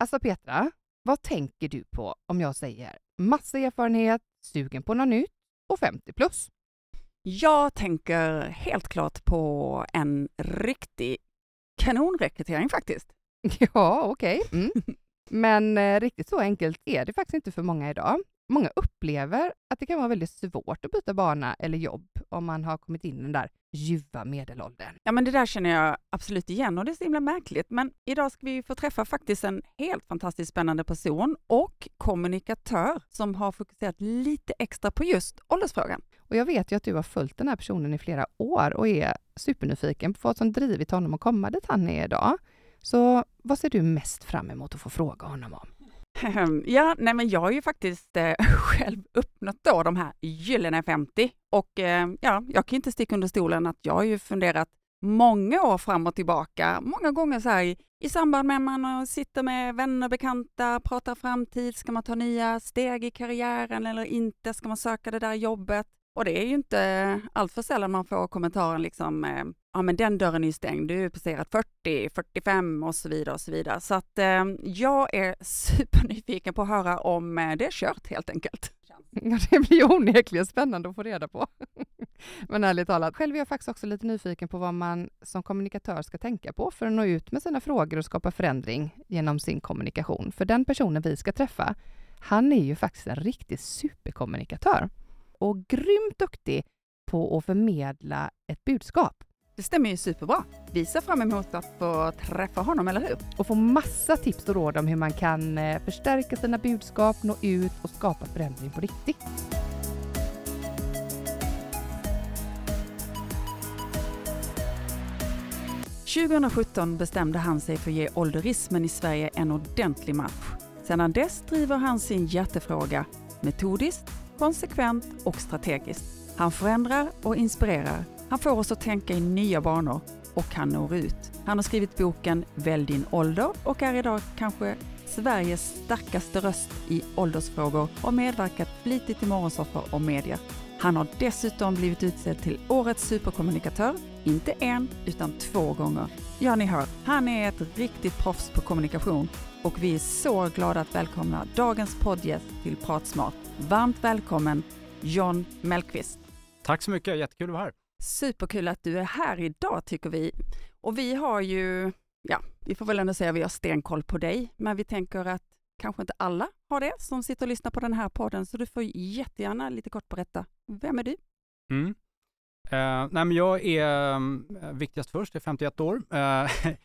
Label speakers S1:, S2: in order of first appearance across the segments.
S1: Alltså Petra, vad tänker du på om jag säger massa erfarenhet, sugen på något nytt och 50 plus?
S2: Jag tänker helt klart på en riktig kanonrekrytering faktiskt.
S1: Ja, okej. Okay. Mm. Men eh, riktigt så enkelt är det faktiskt inte för många idag. Många upplever att det kan vara väldigt svårt att byta bana eller jobb om man har kommit in i den där ljuva medelåldern.
S2: Ja, men det där känner jag absolut igen och det är så himla märkligt. Men idag ska vi få träffa faktiskt en helt fantastiskt spännande person och kommunikatör som har fokuserat lite extra på just åldersfrågan.
S1: Och jag vet ju att du har följt den här personen i flera år och är supernyfiken på vad som drivit honom att komma dit han är idag. Så vad ser du mest fram emot att få fråga honom om?
S2: Ehm, ja, nej men jag har ju faktiskt eh, själv uppnått då de här gyllene 50 och eh, ja, jag kan inte sticka under stolen att jag har ju funderat många år fram och tillbaka, många gånger så här i, samband med att man sitter med vänner och bekanta, pratar framtid, ska man ta nya steg i karriären eller inte, ska man söka det där jobbet? Och det är ju inte eh, alltför sällan man får kommentaren liksom, ehm, ja men den dörren är ju stängd, du är passerat 40, 45 och så vidare och så vidare. Så att eh, jag är supernyfiken på att höra om eh, det är kört helt enkelt.
S1: Ja, det blir onekligen spännande att få reda på. Men ärligt talat, själv är jag faktiskt också lite nyfiken på vad man som kommunikatör ska tänka på för att nå ut med sina frågor och skapa förändring genom sin kommunikation. För den personen vi ska träffa, han är ju faktiskt en riktig superkommunikatör och grymt duktig på att förmedla ett budskap.
S2: Det stämmer ju superbra. Vi ser fram emot att få träffa honom, eller hur?
S1: Och få massa tips och råd om hur man kan eh, förstärka sina budskap, nå ut och skapa förändring på riktigt.
S2: –2017 bestämde han sig för att ge ålderismen i Sverige en ordentlig match. Sedan dess driver han sin hjärtefråga metodiskt, konsekvent och strategiskt. Han förändrar och inspirerar. Han får oss att tänka i nya banor och han når ut. Han har skrivit boken Välj din ålder och är idag kanske Sveriges starkaste röst i åldersfrågor och medverkat flitigt i morgonsoffer och media. Han har dessutom blivit utsedd till Årets superkommunikatör, inte en utan två gånger. Ja, ni hör, han är ett riktigt proffs på kommunikation och vi är så glada att välkomna dagens poddgäst till Pratsmart. Varmt välkommen John Mellqvist.
S3: Tack så mycket, jättekul att vara här.
S2: Superkul att du är här idag tycker vi. Och vi har ju, ja, vi får väl ändå säga att vi har stenkoll på dig, men vi tänker att kanske inte alla har det som sitter och lyssnar på den här podden, så du får jättegärna lite kort berätta. Vem är du?
S3: Mm. Eh, nej, men jag är, eh, viktigast först, jag är 51 år. eh,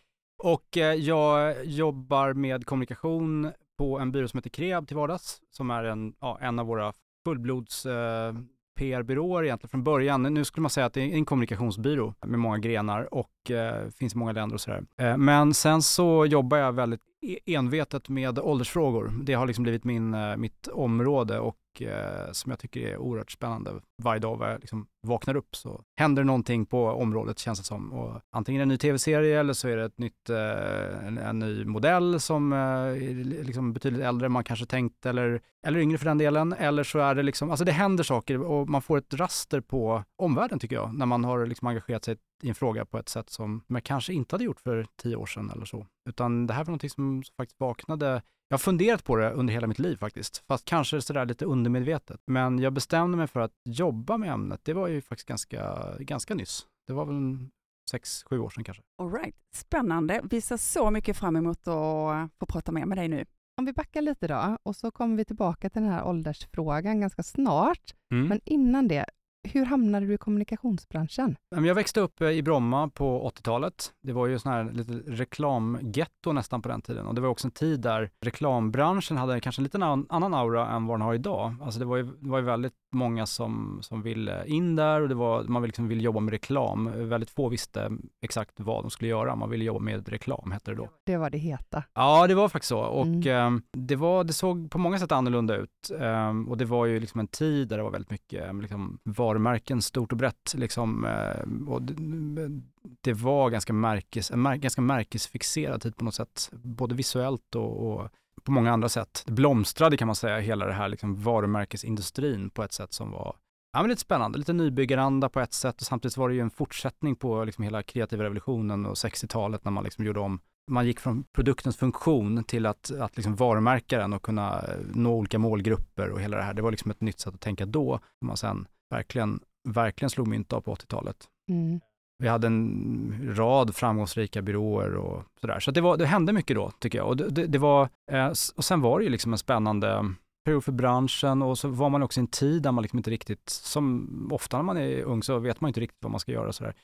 S3: och eh, jag jobbar med kommunikation på en byrå som heter Kreab till vardags, som är en, ja, en av våra fullblods eh, PR-byråer egentligen från början. Nu skulle man säga att det är en kommunikationsbyrå med många grenar och eh, finns i många länder och sådär. Eh, men sen så jobbar jag väldigt e-, envetet med åldersfrågor. Det har liksom blivit min, eh, mitt område och eh, som jag tycker är oerhört spännande. Varje dag jag liksom vaknar upp så händer någonting på området känns det som. Och antingen en ny tv-serie eller så är det ett nytt, eh, en, en, ny modell som eh, är liksom betydligt äldre än man kanske tänkt eller, eller yngre för den delen. Eller så är det liksom, alltså det händer saker och man får ett raster på omvärlden tycker jag, när man har liksom engagerat sig i en fråga på ett sätt som man kanske inte hade gjort för tio år sedan eller så. Utan det här var någonting som, som faktiskt vaknade jag har funderat på det under hela mitt liv faktiskt, fast kanske sådär lite undermedvetet. Men jag bestämde mig för att jobba med ämnet, det var ju faktiskt ganska, ganska nyss. Det var väl sex, sju år sedan kanske.
S2: All right. Spännande. Vi ser så mycket fram emot att få prata mer med dig nu.
S1: Om vi backar lite då, och så kommer vi tillbaka till den här åldersfrågan ganska snart. Mm. Men innan det, hur hamnade du i kommunikationsbranschen?
S3: Jag växte upp eh, i Bromma på 80-talet. Det var ju sån här lite reklamgetto nästan på den tiden och det var också en tid där reklambranschen hade kanske en lite annan aura än vad den har idag. Alltså det var ju, det var ju väldigt många som, som ville in där och det var, man liksom ville jobba med reklam. Väldigt få visste exakt vad de skulle göra. Man ville jobba med reklam, hette det då.
S1: Det var det heta.
S3: Ja, det var faktiskt så. Och mm. eh, det, var, det såg på många sätt annorlunda ut. Eh, och det var ju liksom en tid där det var väldigt mycket liksom, varumärken stort och brett. Liksom, eh, och det, det, var ganska, märkes, ganska märkesfixerad tid på något sätt. Både visuellt och, och på många andra sätt. Det blomstrade kan man säga, hela det här liksom varumärkesindustrin på ett sätt som var ja, men lite spännande, lite nybyggaranda på ett sätt och samtidigt var det ju en fortsättning på liksom hela kreativa revolutionen och 60-talet när man liksom gjorde om man gick från produktens funktion till att, att liksom varumärka den och kunna eh, nå olika målgrupper och hela det här. Det var liksom ett nytt sätt att tänka då, som man sen verkligen, verkligen slog mynt av på 80-talet. Mm. Vi hade en rad framgångsrika byråer och sådär. Så det, var, det hände mycket då, tycker jag. Och, det, det var, eh, och sen var det ju liksom en spännande period för branschen och så var man också i en tid där man liksom inte riktigt, som ofta när man är ung så vet man inte riktigt vad man ska göra och sådär.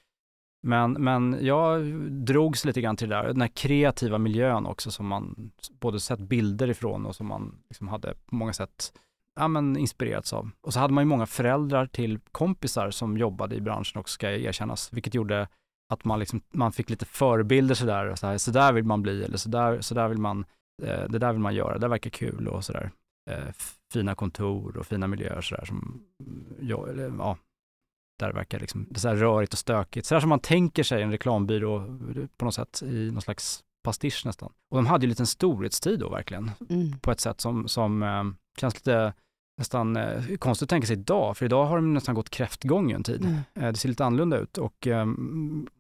S3: Men, men jag drogs lite grann till det där, den här kreativa miljön också som man både sett bilder ifrån och som man liksom hade på många sätt ja, men inspirerats av. Och så hade man ju många föräldrar till kompisar som jobbade i branschen också ska erkännas, vilket gjorde att man, liksom, man fick lite förebilder sådär, så, här, så där vill man bli eller så där, så där vill man, eh, det där vill man göra, det verkar kul och sådär. Eh, fina kontor och fina miljöer sådär som, ja, eller, ja, där verkar liksom, det är rörigt och stökigt. Sådär som man tänker sig en reklambyrå på något sätt i någon slags pastisch nästan. Och de hade ju en liten storhetstid då verkligen, mm. på ett sätt som, som eh, känns lite nästan eh, konstigt att tänka sig idag, för idag har de nästan gått kräftgång en tid. Mm. Eh, det ser lite annorlunda ut och eh,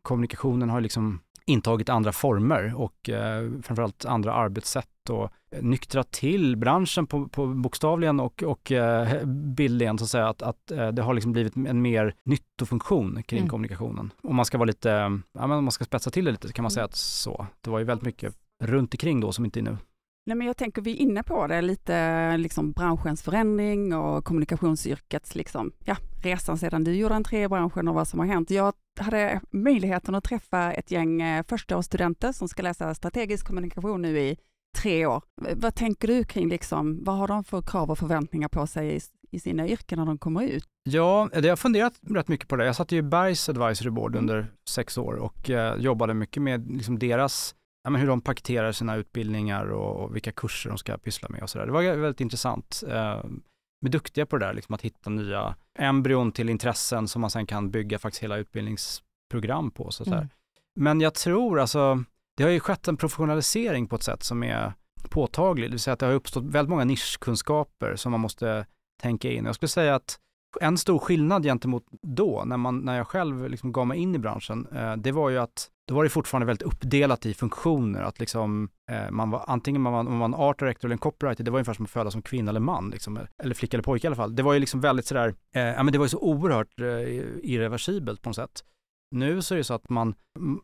S3: kommunikationen har liksom intagit andra former och eh, framförallt andra arbetssätt och nyktra till branschen på, på bokstavligen och, och eh, bildligen så att säga att, att eh, det har liksom blivit en mer nyttofunktion kring mm. kommunikationen. Om man ska vara lite, ja men om man ska spetsa till det lite kan man säga att så. Det var ju väldigt mycket runt omkring då som inte är nu.
S2: Nej, men jag tänker vi är inne på det lite, liksom branschens förändring och kommunikationsyrkets liksom, ja, resan sedan du gjorde entré i branschen och vad som har hänt. Jag hade möjligheten att träffa ett gäng eh, förstaårsstudenter som ska läsa strategisk kommunikation nu i tre år. Vad tänker du kring, liksom, vad har de för krav och förväntningar på sig i, i sina yrken när de kommer ut?
S3: Ja, jag har funderat rätt mycket på det. Jag satt ju i Bergs Advisory Board under sex år och eh, jobbade mycket med liksom, deras ja, men hur de paketerar sina utbildningar och, och vilka kurser de ska pyssla med och sådär. Det var väldigt intressant. Eh, är duktiga på det där, liksom att hitta nya embryon till intressen som man sen kan bygga faktiskt hela utbildningsprogram på. Så mm. Men jag tror alltså, det har ju skett en professionalisering på ett sätt som är påtaglig, det vill säga att det har uppstått väldigt många nischkunskaper som man måste tänka in. Jag skulle säga att en stor skillnad gentemot då, när, man, när jag själv liksom gav mig in i branschen, eh, det var ju att då var det fortfarande väldigt uppdelat i funktioner. Att liksom, eh, man var, antingen man var, man var en art director eller en copywriter, det var ungefär som att födas som kvinna eller man, liksom, eller flicka eller pojke i alla fall. Det var ju liksom väldigt sådär, eh, ja men det var ju så oerhört eh, irreversibelt på något sätt. Nu så är det så att man,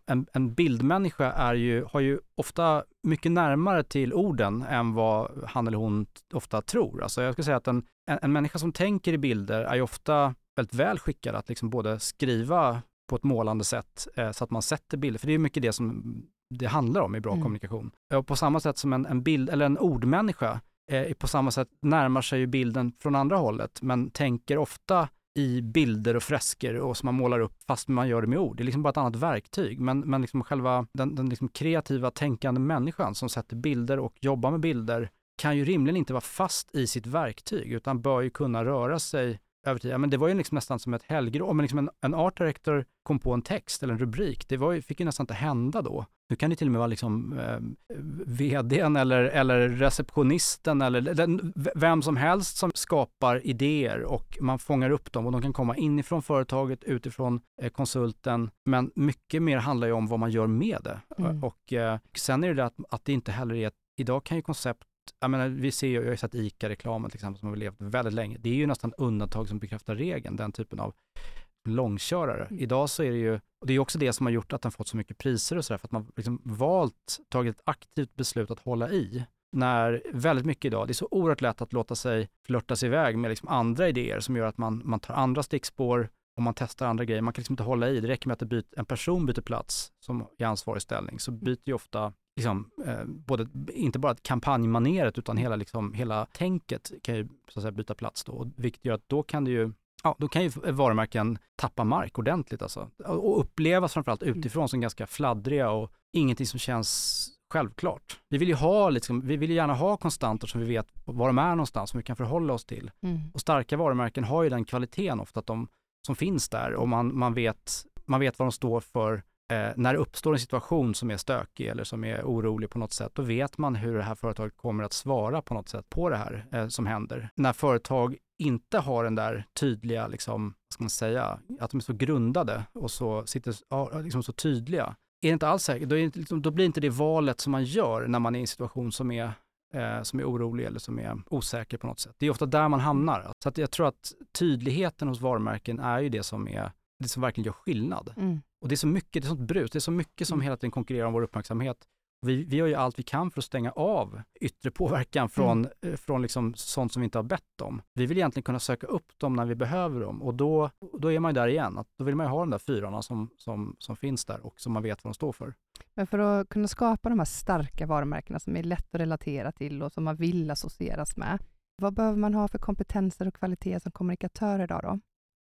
S3: en, en bildmänniska är ju, har ju ofta mycket närmare till orden än vad han eller hon ofta tror. Alltså jag skulle säga att en, en, en människa som tänker i bilder är ju ofta väldigt väl skickad att liksom både skriva på ett målande sätt eh, så att man sätter bilder, för det är mycket det som det handlar om i bra mm. kommunikation. Och på samma sätt som en, en bild, eller en ordmänniska, eh, på samma sätt närmar sig ju bilden från andra hållet, men tänker ofta i bilder och fresker och som man målar upp fast man gör det med ord. Det är liksom bara ett annat verktyg. Men, men liksom själva den, den liksom kreativa tänkande människan som sätter bilder och jobbar med bilder kan ju rimligen inte vara fast i sitt verktyg utan bör ju kunna röra sig över tid. Ja, men det var ju liksom nästan som ett helgrå. Om liksom en, en art director kom på en text eller en rubrik, det var ju, fick ju nästan inte hända då. Nu kan det till och med vara liksom eh, vdn eller, eller receptionisten eller den, vem som helst som skapar idéer och man fångar upp dem och de kan komma inifrån företaget, utifrån eh, konsulten. Men mycket mer handlar ju om vad man gör med det. Mm. Och eh, sen är det det att, att det inte heller är ett, idag kan ju koncept jag menar, vi ser ju, jag har ju sett ICA-reklamen till exempel som har levt väldigt länge. Det är ju nästan undantag som bekräftar regeln, den typen av långkörare. Mm. Idag så är det ju, och det är också det som har gjort att den fått så mycket priser och sådär, för att man liksom valt, tagit ett aktivt beslut att hålla i. När väldigt mycket idag, det är så oerhört lätt att låta sig flörtas iväg med liksom andra idéer som gör att man, man tar andra stickspår och man testar andra grejer. Man kan liksom inte hålla i, det räcker med att byter, en person byter plats som i ansvarig ställning, så byter ju ofta liksom, eh, både, inte bara kampanjmaneret utan hela, liksom, hela tänket kan ju så att säga, byta plats då, vilket gör att då kan det ju Ja, då kan ju varumärken tappa mark ordentligt alltså. Och upplevas framförallt mm. utifrån som ganska fladdriga och ingenting som känns självklart. Vi vill ju ha, liksom, vi vill gärna ha konstanter som vi vet var de är någonstans, som vi kan förhålla oss till. Mm. Och starka varumärken har ju den kvaliteten ofta att de som finns där och man, man, vet, man vet vad de står för Eh, när det uppstår en situation som är stökig eller som är orolig på något sätt, då vet man hur det här företaget kommer att svara på något sätt på det här eh, som händer. När företag inte har den där tydliga, liksom, vad ska man säga, att de är så grundade och så, sitter, ja, liksom så tydliga, är det inte alls säkert, då, liksom, då blir inte det valet som man gör när man är i en situation som är eh, som är orolig eller som är osäker på något sätt. Det är ofta där man hamnar. Så att jag tror att tydligheten hos varumärken är ju det som, är, det som verkligen gör skillnad.
S1: Mm.
S3: Och det är så mycket, det är sånt brus, det är så mycket som
S1: Mm.
S3: hela tiden konkurrerar om vår uppmärksamhet. Vi, vi gör ju allt vi kan för att stänga av yttre påverkan från, eh, från liksom sånt som vi inte har bett om. Vi vill egentligen kunna söka upp dem när vi behöver dem och då, då är man ju där igen. Att då vill man ju ha de där fyrarna som, som, som finns där och som man vet vad de står för.
S1: Men för att kunna skapa de här starka varumärkena som är lätt att relatera till och som man vill associeras med, vad behöver man ha för kompetenser och kvalitet som kommunikatör idag då?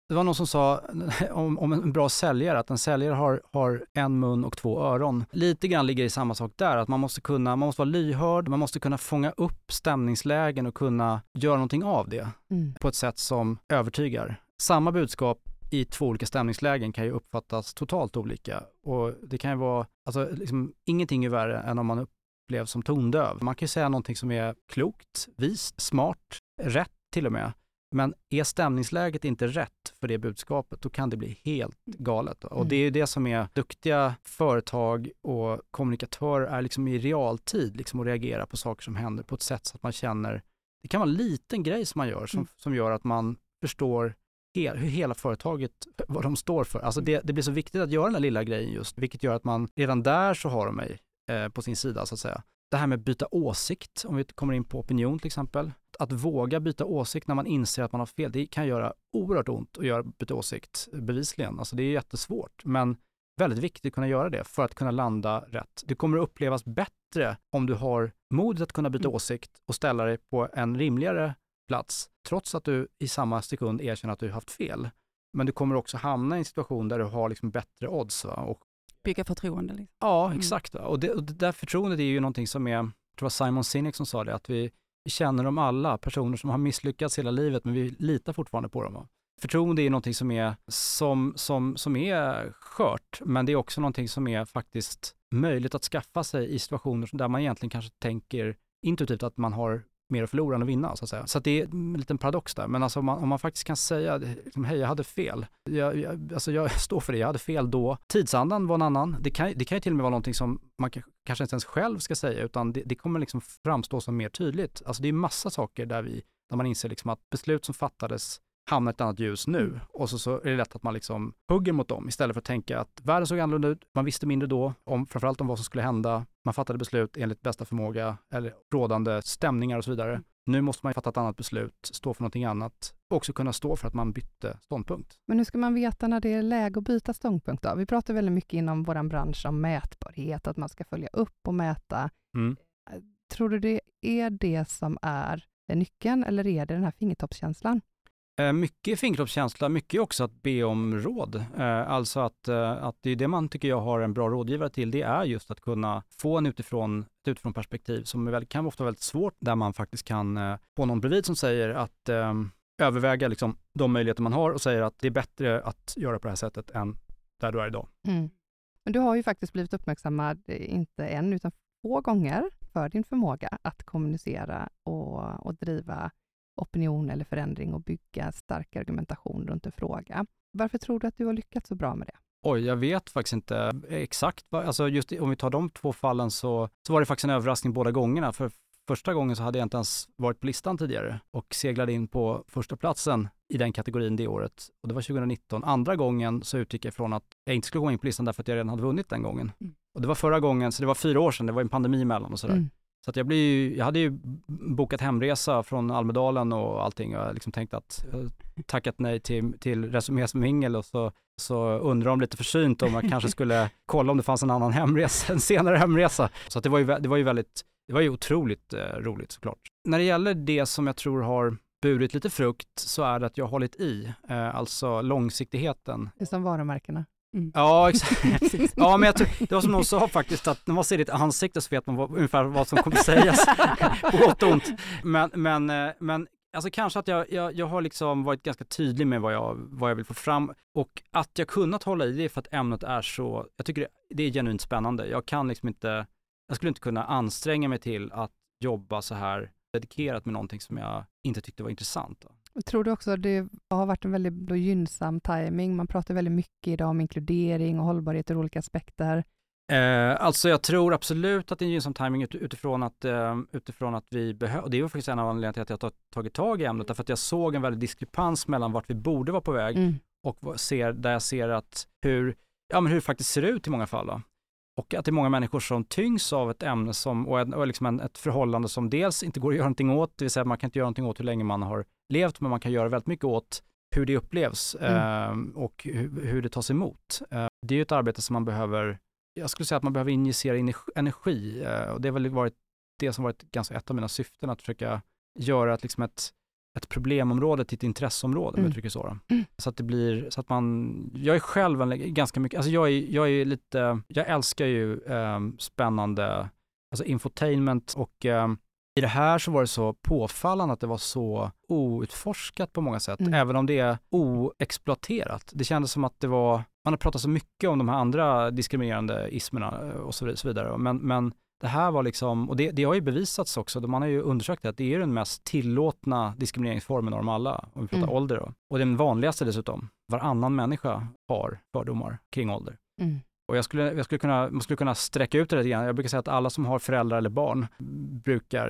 S3: Det var någon som sa om, om en bra säljare, att en säljare har, har en mun och två öron. Lite grann ligger i samma sak där, att man måste kunna, man måste vara lyhörd, man måste kunna fånga upp stämningslägen och kunna göra någonting av det
S1: Mm.
S3: på ett sätt som övertygar. Samma budskap i två olika stämningslägen kan ju uppfattas totalt olika och det kan ju vara, alltså liksom, ingenting är värre än om man upplevs som tondöv. Man kan ju säga någonting som är klokt, vist, smart, rätt till och med. Men är stämningsläget inte rätt för det budskapet, då kan det bli helt galet. Och
S1: Mm.
S3: det är ju det som är duktiga företag och kommunikatörer är liksom i realtid liksom att reagera på saker som händer på ett sätt så att man känner, det kan vara en liten grej som man gör som,
S1: Mm.
S3: som gör att man förstår he, hur hela företaget, vad de står för. Alltså det, det blir så viktigt att göra den där lilla grejen just, vilket gör att man redan där så har de mig eh, på sin sida så att säga. Det här med att byta åsikt, om vi kommer in på opinion till exempel. Att våga byta åsikt när man inser att man har fel, det kan göra oerhört ont att göra, byta åsikt, bevisligen. Alltså det är jättesvårt, men väldigt viktigt att kunna göra det för att kunna landa rätt. Det kommer att upplevas bättre om du har modet att kunna byta
S1: Mm.
S3: åsikt och ställa dig på en rimligare plats, trots att du i samma sekund erkänner att du haft fel. Men du kommer också hamna i en situation där du har liksom bättre odds. Va? Och
S2: Bygga förtroende. Liksom.
S3: Ja,
S2: Mm.
S3: exakt. va. Och det, och det där förtroendet är ju någonting som är, jag tror det var Simon Sinek som sa det, att vi, känner dem alla, personer som har misslyckats hela livet, men vi litar fortfarande på dem. Förtroende är någonting som är, som, som, som är skört, men det är också någonting som är faktiskt möjligt att skaffa sig i situationer där man egentligen kanske tänker intuitivt att man har mer att förlora än att vinna, så att säga. Så att det är en liten paradox där. Men alltså om man, om man faktiskt kan säga, liksom, hej, jag hade fel. Jag, jag, alltså jag står för det, jag hade fel då. Tidsandan var en annan. Det kan, det kan ju till och med vara någonting som man kanske inte ens själv ska säga, utan det, det kommer liksom framstå som mer tydligt. Alltså det är massa saker där, vi, där man inser liksom att beslut som fattades hamnar i ett annat ljus nu och så, så är det lätt att man liksom hugger mot dem istället för att tänka att världen såg annorlunda ut, man visste mindre då, om, framförallt om vad som skulle hända, man fattade beslut enligt bästa förmåga eller rådande stämningar och så vidare. Nu måste man fatta ett annat beslut, stå för någonting annat och också kunna stå för att man bytte ståndpunkt.
S1: Men hur ska man veta när det är läge att byta ståndpunkt då? Vi pratar väldigt mycket inom vår bransch om mätbarhet, att man ska följa upp och mäta.
S3: Mm.
S1: Tror du det är det som är nyckeln eller är det den här fingertoppskänslan?
S3: Eh, mycket fingertoppskänsla, mycket också att be om råd. Eh, alltså att, eh, att det är det man tycker jag har en bra rådgivare till, det är just att kunna få en utifrån, ett utifrån perspektiv som är väldigt, kan vara ofta väldigt svårt, där man faktiskt kan få någon bredvid som säger att överväga liksom de möjligheter man har och säger att det är bättre att göra på det här sättet än där du är idag.
S1: Mm. Men du har ju faktiskt blivit uppmärksammad, inte en utan två gånger, för din förmåga att kommunicera och, och driva opinion eller förändring och bygga stark argumentation runt en fråga. Varför tror du att du har lyckats så bra med det?
S3: Oj, jag vet faktiskt inte exakt. vad- Alltså just om vi tar de två fallen så, så var det faktiskt en överraskning båda gångerna. För första gången så hade jag inte ens varit på listan tidigare och seglade in på första platsen i den kategorin det året. Och det var 2019. Andra gången så utgick jag från att jag inte skulle gå in på listan därför att jag redan hade vunnit den gången.
S2: Mm.
S3: Och det var förra gången, så det var fyra år sedan, det var en pandemi emellan och sådär.
S1: Mm.
S3: Så att jag, blir ju, jag hade ju bokat hemresa från Almedalen och allting och jag liksom tänkt att jag tackat nej till, till resumésmingel och så, så undrar de lite försynt om jag kanske skulle kolla om det fanns en annan hemresa, en senare hemresa. Så att det var ju, det var ju väldigt, det var ju otroligt eh, roligt såklart. När det gäller det som jag tror har burit lite frukt så är det att jag har hållit i, eh, alltså långsiktigheten.
S1: Det är som varumärkena.
S3: Ja, exakt. Ja, men jag tror, det var som någon sa faktiskt, att när man ser ditt ansikte så vet man vad, ungefär vad som kommer sägas, på gott och ont. Men, men, eh, men alltså kanske att jag, jag, jag har liksom varit ganska tydlig med vad jag, vad jag vill få fram och att jag kunnat hålla i det är för att ämnet är så, jag tycker det, det är genuint spännande. Jag kan liksom inte, jag skulle inte kunna anstränga mig till att jobba så här dedikerat med någonting som jag inte tyckte var intressant.
S1: Tror du också att det har varit en väldigt gynnsam timing? Man pratar väldigt mycket idag om inkludering och hållbarhet ur olika aspekter.
S3: Eh, alltså jag tror absolut att det är en gynnsam timing ut, utifrån, att, eh, utifrån att vi behöver, det är faktiskt en av anledningarna till att jag har tagit tag i ämnet, därför att jag såg en väldig diskrepans mellan vart vi borde vara på väg mm. och ser, där jag ser att hur, ja, men hur det faktiskt ser ut i många fall. Då. Och att det är många människor som tyngs av ett ämne som, och, en, och liksom en, ett förhållande som dels inte går att göra någonting åt, det vill säga man kan inte göra någonting åt hur länge man har levt, men man kan göra väldigt mycket åt hur det upplevs mm. eh, och hur, hur, det tas emot. Eh, det är ju ett arbete som man behöver jag skulle säga att man behöver injicera energi eh, och det har väl varit det som varit ganska ett av mina syften, att försöka göra ett, liksom ett, ett problemområde till ett intresseområde, mm. om jag mm. så. Mm. Så att det blir, så att man, jag är själv en, ganska mycket, alltså jag är, jag är lite, jag älskar ju eh, spännande, alltså infotainment och eh, i det här så var det så påfallande att det var så outforskat på många sätt, mm. även om det är oexploaterat. Det kändes som att det var, man har pratat så mycket om de här andra diskriminerande ismerna eh, och så vidare, men, men det här var liksom, och det, det har ju bevisats också, man har ju undersökt det, att det är den mest tillåtna diskrimineringsformen av dem alla, om vi pratar mm. ålder då. Och den vanligaste dessutom. Varannan människa har fördomar kring ålder. Mm. Och jag skulle, jag skulle kunna, man skulle kunna sträcka ut det lite grann. Jag brukar säga att alla som har föräldrar eller barn brukar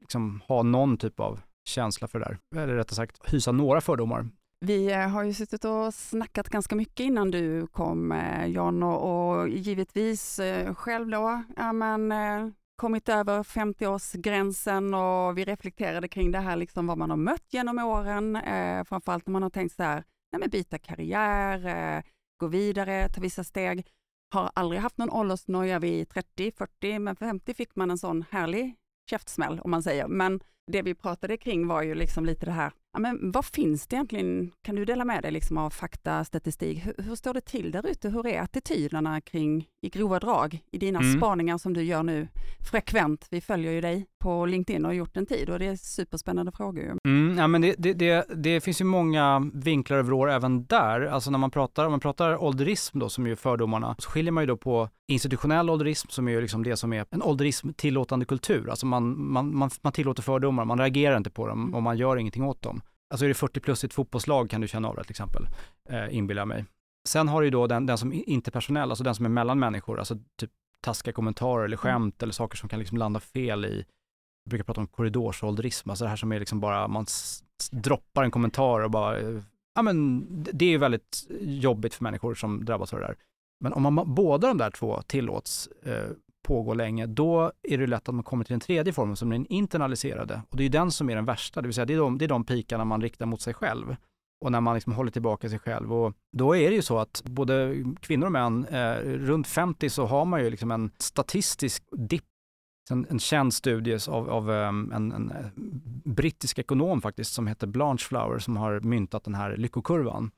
S3: liksom ha någon typ av känsla för det där. Eller rättare sagt hysa några fördomar.
S2: Vi eh, har ju suttit och snackat ganska mycket innan du kom eh, John och, och givetvis eh, själv då, ja, men, kommit över 50-årsgränsen och vi reflekterade kring det här, liksom vad man har mött genom åren, eh, framförallt när man har tänkt så här, nej, men byta karriär, eh, gå vidare, ta vissa steg har aldrig haft någon åldersnoja vid 30, 40, men för 50 fick man en sån härlig käftsmäll om man säger. Men det vi pratade kring var ju liksom lite det här, ja, men vad finns det egentligen, kan du dela med dig liksom av fakta, statistik? Hur, hur står det till där ute? Hur är attityderna kring, i grova drag, i dina mm. spaningar som du gör nu frekvent? Vi följer ju dig på LinkedIn och gjort en tid och det är superspännande frågor.
S3: Mm, ja, men det, det, det, det, finns ju många vinklar över år även där. Alltså när man pratar, om man pratar ålderism då, som är fördomarna, så skiljer man ju då på institutionell ålderism som är ju liksom det som är en ålderism tillåtande kultur. Alltså man, man, man, man tillåter fördomar, man reagerar inte på dem mm. och man gör ingenting åt dem. Alltså är det 40 plus i ett fotbollslag kan du känna av det till exempel, eh, inbillar mig. Sen har du ju då den, den som är interpersonell, alltså den som är mellan människor, alltså typ taskiga kommentarer eller mm. skämt eller saker som kan liksom landa fel i, jag brukar prata om korridorsålderism, alltså det här som är liksom bara, man droppar en kommentar och bara, eh, ja men det är ju väldigt jobbigt för människor som drabbas av det där. Men om man, båda de där två tillåts eh, pågå länge, då är det lätt att man kommer till den tredje formen som är den internaliserade. Och det är ju den som är den värsta, det vill säga det är de, det är de pikarna man riktar mot sig själv och när man liksom håller tillbaka sig själv. Och då är det ju så att både kvinnor och män, eh, runt 50 så har man ju liksom en statistisk dipp en, en känd studie av, av ehm, en, en, eh, brittisk ekonom faktiskt som heter Blanche Flower som har myntat den här lyckokurvan.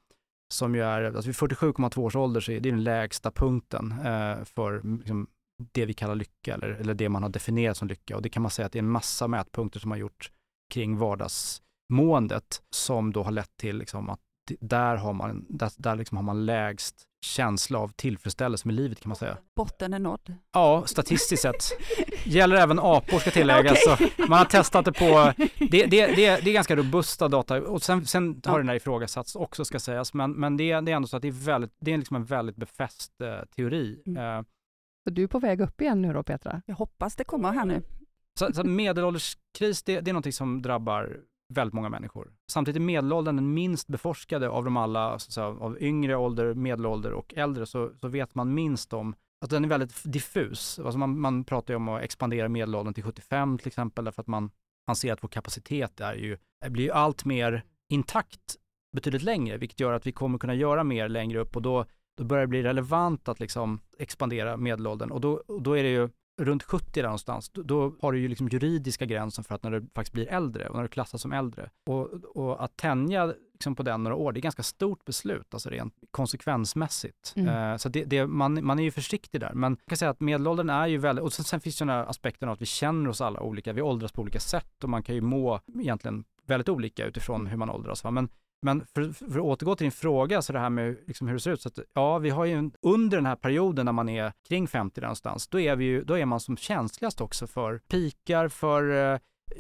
S3: Som ju är, alltså vid 47,2 års ålder så är det den lägsta punkten eh, för mm, liksom, det vi kallar lycka eller, eller det man har definierat som lycka. Och det kan man säga att det är en massa mätpunkter som har gjort kring vardagsmåendet som då har lett till liksom att där har man, där, där liksom har man lägst känsla av tillfredsställelse med livet kan man säga.
S2: Botten är nådd?
S3: Ja, statistiskt sett. Gäller även apor ska tilläggas. okay. man har testat det på, det, det, det, det är ganska robusta data och sen, sen har ja. den här ifrågasatts också ska sägas, men, men det, det är ändå så att det är, väldigt, det är liksom en väldigt befäst eh, teori. Mm. Eh,
S1: så du är på väg upp igen nu då Petra?
S2: Jag hoppas det kommer här nu.
S3: Så, så medelålderskris, det, det är något som drabbar väldigt många människor. Samtidigt är medelåldern den minst beforskade av de alla, så, av yngre ålder, medelålder och äldre, så, så vet man minst om att den är väldigt diffus. Alltså man, man pratar ju om att expandera medelåldern till 75 till exempel, därför att man, man ser att vår kapacitet är ju, blir ju allt mer intakt betydligt längre, vilket gör att vi kommer kunna göra mer längre upp och då då börjar det bli relevant att liksom expandera medelåldern och då, och då är det ju runt 70 där någonstans, då, har du ju liksom juridiska gränsen för att när du faktiskt blir äldre och när du klassas som äldre. Och, och att tänja liksom på den några år, det är ganska stort beslut, alltså rent konsekvensmässigt. Mm. Uh, så det, det, man, man är ju försiktig där. Men jag kan säga att medelåldern är ju väldigt, och sen, sen finns det den här aspekten av att vi känner oss alla olika, vi åldras på olika sätt och man kan ju må egentligen väldigt olika utifrån hur man åldras. Va? Men men för, för, att återgå till din fråga, så det här med liksom hur det ser ut. Så att, ja, vi har ju en, under den här perioden när man är kring 50 någonstans, då är, vi ju, då är man som känsligast också för pikar, för eh,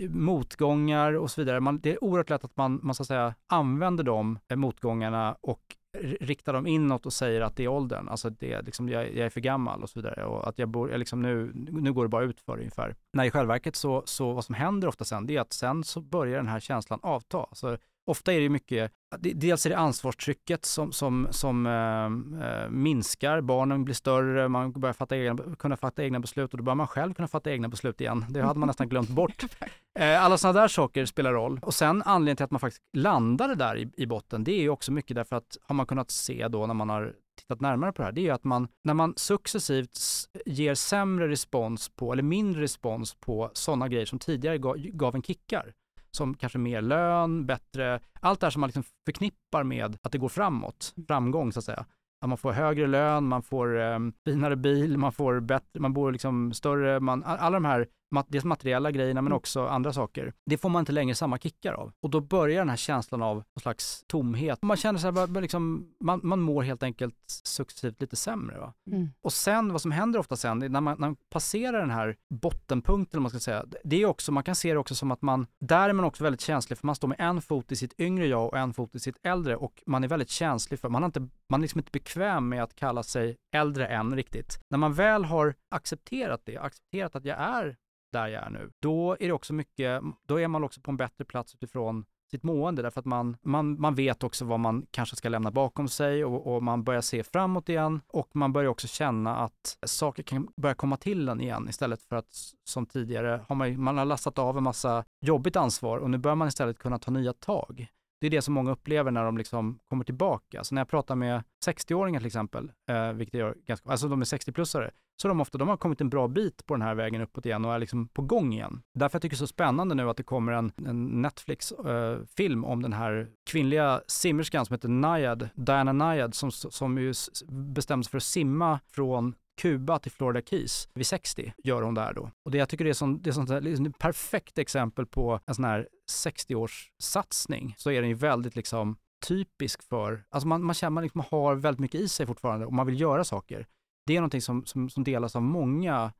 S3: motgångar och så vidare. Man, det är oerhört lätt att man, man så att säga, använder de eh, motgångarna och riktar dem inåt och säger att det är åldern, alltså det är liksom, jag, jag är för gammal och så vidare och att jag bor, jag liksom nu, nu går det bara ut för ungefär. När i själva verket så, så vad som händer ofta sen, det är att sen så börjar den här känslan avta. Alltså, ofta är det mycket, dels är det ansvarstrycket som, som, som äh, minskar, barnen blir större, man börjar fatta egna, kunna fatta egna beslut och då börjar man själv kunna fatta egna beslut igen. Det hade man nästan glömt bort. Äh, alla sådana där saker spelar roll. Och sen anledningen till att man faktiskt landade där i, i botten, det är ju också mycket därför att har man kunnat se då när man har tittat närmare på det här, det är ju att man, när man successivt ger sämre respons på, eller mindre respons på sådana grejer som tidigare gav, gav en kickar, som kanske mer lön, bättre, allt det här som man liksom förknippar med att det går framåt, framgång så att säga. Att man får högre lön, man får um, finare bil, man får bättre, man bor liksom större, man, alla de här dels materiella grejerna men mm. också andra saker. Det får man inte längre samma kickar av. Och då börjar den här känslan av någon slags tomhet. Man känner sig liksom, man, man mår helt enkelt successivt lite sämre. Va? Mm. Och sen, vad som händer ofta sen, när man, när man passerar den här bottenpunkten, man ska säga, det är också, man kan se det också som att man, där är man också väldigt känslig för man står med en fot i sitt yngre jag och en fot i sitt äldre och man är väldigt känslig för, man, har inte, man är liksom inte bekväm med att kalla sig äldre än riktigt. När man väl har accepterat det, accepterat att jag är där jag är nu, då är det också mycket, då är man också på en bättre plats utifrån sitt mående därför att man, man, man vet också vad man kanske ska lämna bakom sig och, och, man börjar se framåt igen och man börjar också känna att saker kan börja komma till en igen istället för att som tidigare har man, man har lastat av en massa jobbigt ansvar och nu börjar man istället kunna ta nya tag. Det är det som många upplever när de liksom kommer tillbaka. Så när jag pratar med 60-åringar till exempel, eh, vilket jag gör ganska, alltså de är 60-plussare, så de ofta, de har kommit en bra bit på den här vägen uppåt igen och är liksom på gång igen. Därför jag tycker det är så spännande nu att det kommer en, en Netflix-film eh, om den här kvinnliga simmerskan som heter Nayad, Diana Nayad, som, som ju bestämde sig för att simma från Kuba till Florida Keys vid 60 gör hon där då. Och det jag tycker det är, som, det är sånt liksom ett perfekt exempel på en sån här 60-årssatsning. Så är den ju väldigt liksom typisk för, alltså man, man känner man liksom har väldigt mycket i sig fortfarande och man vill göra saker. Det är någonting som, som, som delas av många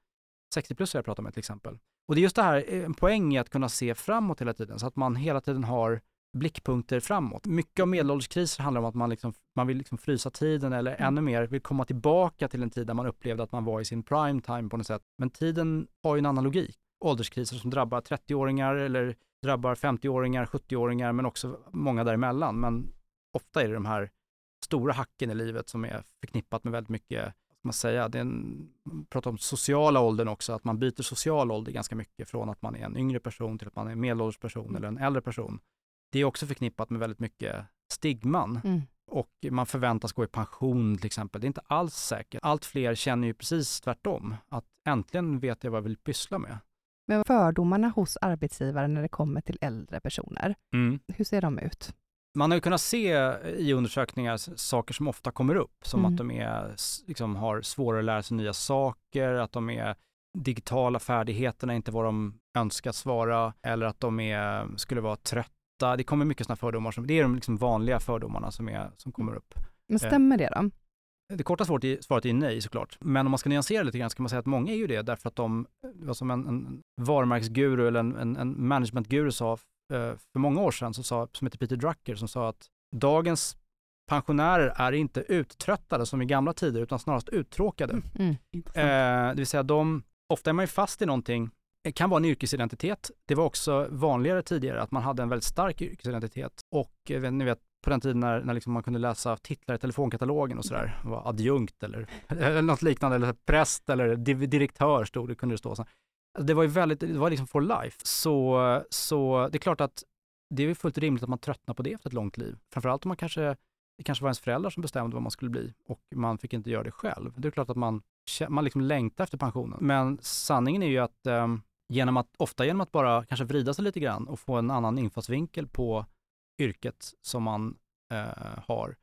S3: 60-plussare jag pratar med till exempel. Och det är just det här, eh, en poäng i att kunna se framåt hela tiden, så att man hela tiden har blickpunkter framåt. Mycket av medelålderskriser handlar om att man, liksom, man vill liksom frysa tiden eller mm. ännu mer vill komma tillbaka till en tid där man upplevde att man var i sin prime time på något sätt. Men tiden har ju en annan logik. Ålderskriser som drabbar 30-åringar eller drabbar 50-åringar, 70-åringar men också många däremellan. Men ofta är det de här stora hacken i livet som är förknippat med väldigt mycket, ska man säga, det är en, pratar om sociala åldern också, att man byter social ålder ganska mycket från att man är en yngre person till att man är en medelålders person mm. eller en äldre person det är också förknippat med väldigt mycket stigman. Mm. Och man förväntas gå i pension till exempel. Det är inte alls säkert. Allt fler känner ju precis tvärtom, att äntligen vet jag vad jag vill pyssla med.
S1: Men fördomarna hos arbetsgivare när det kommer till äldre personer, mm. hur ser de ut?
S3: Man har ju kunnat se i undersökningar saker som ofta kommer upp, som mm. att de är, liksom, har svårare att lära sig nya saker, att de är digitala färdigheterna inte vad de önskas vara, eller att de är, skulle vara trötta ofta, det kommer mycket sådana fördomar, som, det är de liksom vanliga fördomarna som, är, som kommer upp.
S1: Men stämmer det då?
S3: Det korta svaret är nej såklart. Men om man ska nyansera lite grann så kan man säga att många är ju det därför att de, vad som en, en varumärkesguru eller en, en, en managementguru sa eh, för många år sedan, som, sa, som heter Peter Drucker, som sa att dagens pensionärer är inte uttröttade som i gamla tider utan snarast uttråkade. Mm, mm. Eh, det vill säga de, ofta är man ju fast i någonting kan vara en yrkesidentitet. Det var också vanligare tidigare att man hade en väldigt stark yrkesidentitet. Och eh, ni vet, på den tiden när, när liksom man kunde läsa titlar i telefonkatalogen och sådär, var adjunkt eller, eller något liknande, eller präst eller direktör stod det, kunde det stå. Så. Alltså, det var ju väldigt, det var liksom for life. Så, så det är klart att det är fullt rimligt att man tröttnar på det efter ett långt liv. Framförallt om man kanske, det kanske var ens föräldrar som bestämde vad man skulle bli och man fick inte göra det själv. Det är klart att man, man liksom längtar efter pensionen. Men sanningen är ju att um, genom att, ofta genom att bara kanske vrida sig lite grann och få en annan infallsvinkel på yrket som man eh, har,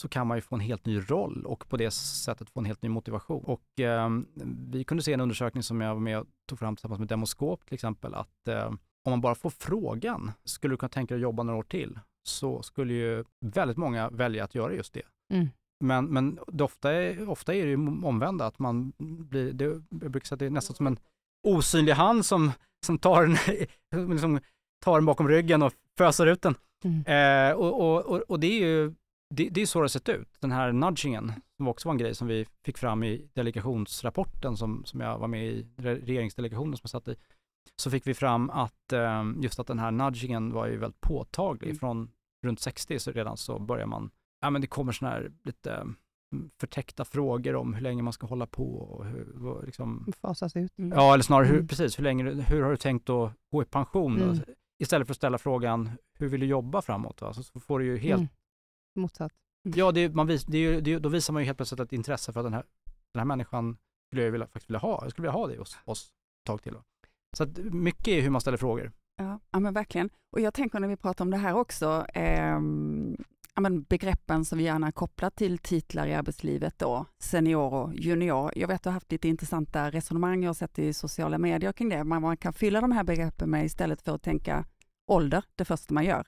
S3: så kan man ju få en helt ny roll och på det sättet få en helt ny motivation. Och eh, vi kunde se en undersökning som jag var med och tog fram tillsammans med Demoskop till exempel, att eh, om man bara får frågan, skulle du kunna tänka dig att jobba några år till? Så skulle ju väldigt många välja att göra just det. Mm. Men, men det ofta, är, ofta är det ju omvända, att man blir, det, jag brukar säga att det är nästan som en osynlig hand som, som tar en, liksom, tar den bakom ryggen och föser ut den.
S1: Mm.
S3: Eh, och, och, och, det är ju det, det är så det har sett ut, den här nudgingen, som också var en grej som vi fick fram i delegationsrapporten som, som jag var med i, regeringsdelegationen som jag satt i, så fick vi fram att eh, just att den här nudgingen var ju väldigt påtaglig.
S2: Mm.
S3: Från runt 60 så redan så börjar man, ja men det kommer sådana här lite förtäckta frågor om hur länge man ska hålla på och hur, vad, liksom,
S1: Fasas ut.
S2: Mm.
S3: ja eller snarare hur,
S1: Mm.
S3: precis, hur länge, hur har du tänkt att gå i pension?
S1: Mm.
S3: Istället för att ställa frågan, hur vill du jobba framåt? Va? Så, får du ju helt
S1: Mm. Motsatt.
S3: Ja, det, man vis, det är ju, det, då visar man ju helt plötsligt ett intresse för att den här, den här människan skulle jag vilja, faktiskt vilja ha. Jag skulle vilja ha det hos oss ett tag till. Då. Så att mycket är hur man ställer frågor.
S2: Ja, ja, men verkligen. Och jag tänker när vi pratar om det här också, ehm, ja, men begreppen som vi gärna kopplar till titlar i arbetslivet då, senior och junior. Jag vet att du har haft lite intressanta resonemang jag har sett i sociala medier kring det. men man kan fylla de här begreppen med istället för att tänka ålder, det första man gör.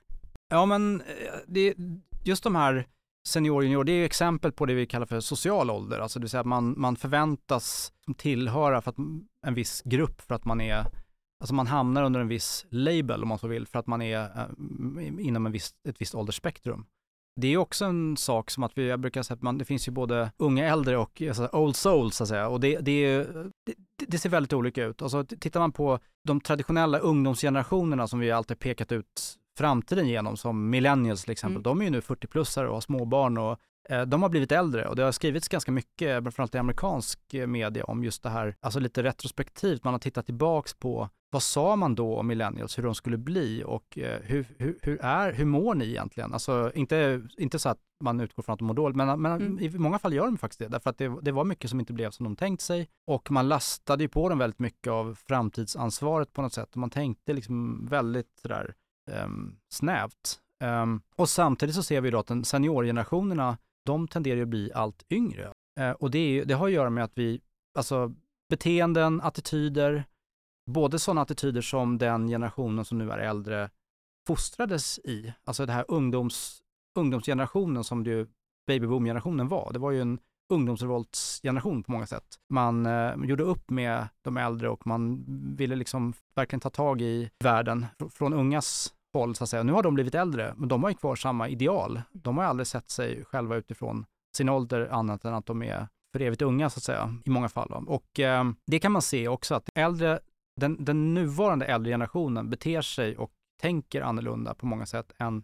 S3: Ja, men eh, det, just de här senior junior, det är ju exempel på det vi kallar för social ålder. Alltså det vill säga att man, man förväntas tillhöra för att, en viss grupp för att man är Alltså man hamnar under en viss label om man så vill för att man är eh, inom en viss, ett visst åldersspektrum. Det är också en sak som att vi, jag brukar säga att man, det finns ju både unga äldre och alltså, old souls så att säga. Och det, det, är, det, det ser väldigt olika ut. Alltså, tittar man på de traditionella ungdomsgenerationerna som vi alltid pekat ut framtiden genom, som millennials till exempel,
S2: Mm.
S3: de är ju nu 40-plussare och har småbarn och eh, de har blivit äldre och det har skrivits ganska mycket, framförallt i amerikansk eh, media, om just det här, alltså lite retrospektivt, man har tittat tillbaks på vad sa man då om millennials, hur de skulle bli och eh, hur, hur, hur, är, hur mår ni egentligen? Alltså inte, inte så att man utgår från att de mår dåligt, men, men
S2: Mm.
S3: i många fall gör de faktiskt det, därför att det, det var mycket som inte blev som de tänkt sig och man lastade ju på dem väldigt mycket av framtidsansvaret på något sätt och man tänkte liksom väldigt sådär um, snävt. Ehm, och samtidigt så ser vi då att den seniorgenerationerna, de tenderar ju att bli allt yngre. Eh, och det, är, det har att göra med att vi, alltså beteenden, attityder, både sådana attityder som den generationen som nu är äldre fostrades i, alltså det här ungdoms, ungdomsgenerationen som det ju babyboom-generationen var. Det var ju en ungdomsrevoltsgeneration på många sätt. Man eh, gjorde upp med de äldre och man ville liksom verkligen ta tag i världen från ungas håll så att säga. Nu har de blivit äldre, men de har ju kvar samma ideal. De har ju aldrig sett sig själva utifrån sin ålder annat än att de är för evigt unga så att säga, i många fall. Och eh, det kan man se också att äldre, den, den nuvarande äldre generationen beter sig och tänker annorlunda på många sätt än